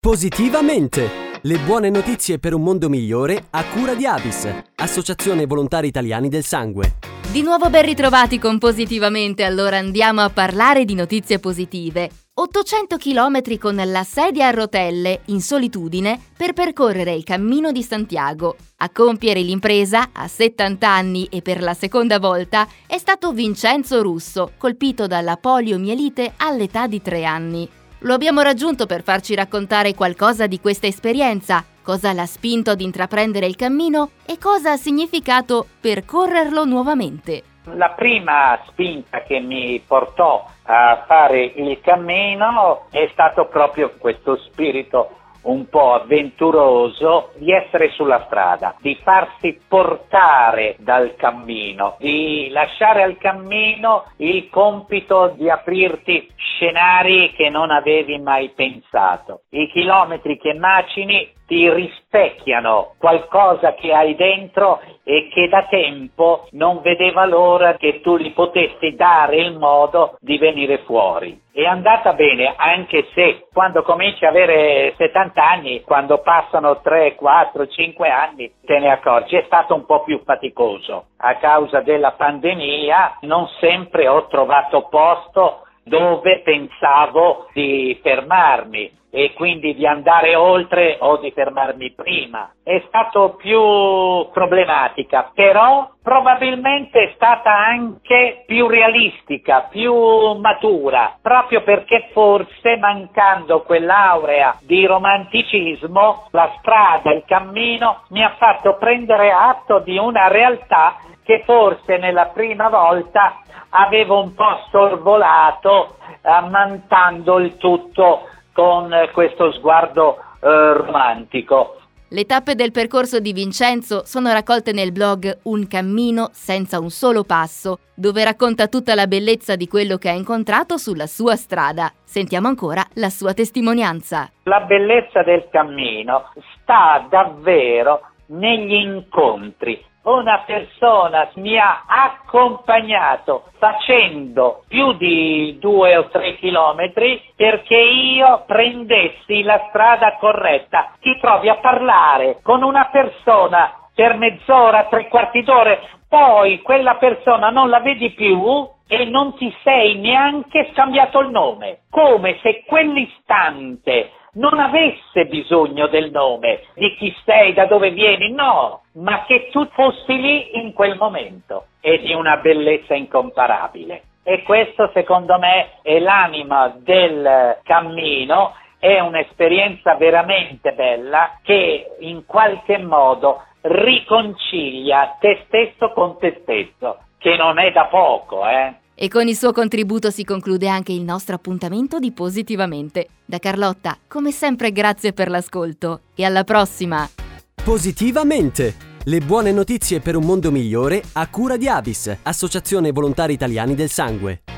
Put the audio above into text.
Positivamente! Le buone notizie per un mondo migliore a cura di Avis, Associazione Volontari Italiani del Sangue. Di nuovo ben ritrovati con Positivamente, allora andiamo a parlare di notizie positive. 800 km con la sedia a rotelle, in solitudine, per percorrere il cammino di Santiago. A compiere l'impresa, a 70 anni e per la seconda volta, è stato Vincenzo Russo, colpito dalla poliomielite all'età di 3 anni. Lo abbiamo raggiunto per farci raccontare qualcosa di questa esperienza, cosa l'ha spinto ad intraprendere il cammino e cosa ha significato percorrerlo nuovamente. La prima spinta che mi portò a fare il cammino è stato proprio questo spirito un po' avventuroso di essere sulla strada, di farsi portare dal cammino, di lasciare al cammino il compito di aprirti scenari che non avevi mai pensato. I chilometri che macini ti rispecchiano qualcosa che hai dentro e che da tempo non vedeva l'ora che tu gli potessi dare il modo di venire fuori. È andata bene, anche se quando cominci a avere 70 anni, quando passano 3, 4, 5 anni, te ne accorgi, è stato un po' più faticoso. A causa della pandemia non sempre ho trovato posto dove pensavo di fermarmi e quindi di andare oltre o di fermarmi prima. È stato più problematica, però probabilmente è stata anche più realistica, più matura, proprio perché forse mancando quell'aurea di romanticismo, la strada, il cammino mi ha fatto prendere atto di una realtà che forse nella prima volta avevo un po' sorvolato, ammantando il tutto con questo sguardo eh, romantico. Le tappe del percorso di Vincenzo sono raccolte nel blog Un cammino senza un solo passo, dove racconta tutta la bellezza di quello che ha incontrato sulla sua strada. Sentiamo ancora la sua testimonianza. La bellezza del cammino sta davvero negli incontri, una persona mi ha accompagnato facendo più di due o tre chilometri perché io prendessi la strada corretta. Ti trovi a parlare con una persona per mezz'ora, tre quarti d'ora, poi quella persona non la vedi più e non ti sei neanche scambiato il nome, come se quell'istante non avesse bisogno del nome, di chi sei, da dove vieni, no, ma che tu fossi lì in quel momento e di una bellezza incomparabile. E questo secondo me è l'anima del cammino, è un'esperienza veramente bella che in qualche modo riconcilia te stesso con te stesso, che non è da poco, eh. E con il suo contributo si conclude anche il nostro appuntamento di Positivamente. Da Carlotta, come sempre grazie per l'ascolto e alla prossima! Positivamente! Le buone notizie per un mondo migliore a cura di Avis, Associazione Volontari Italiani del Sangue.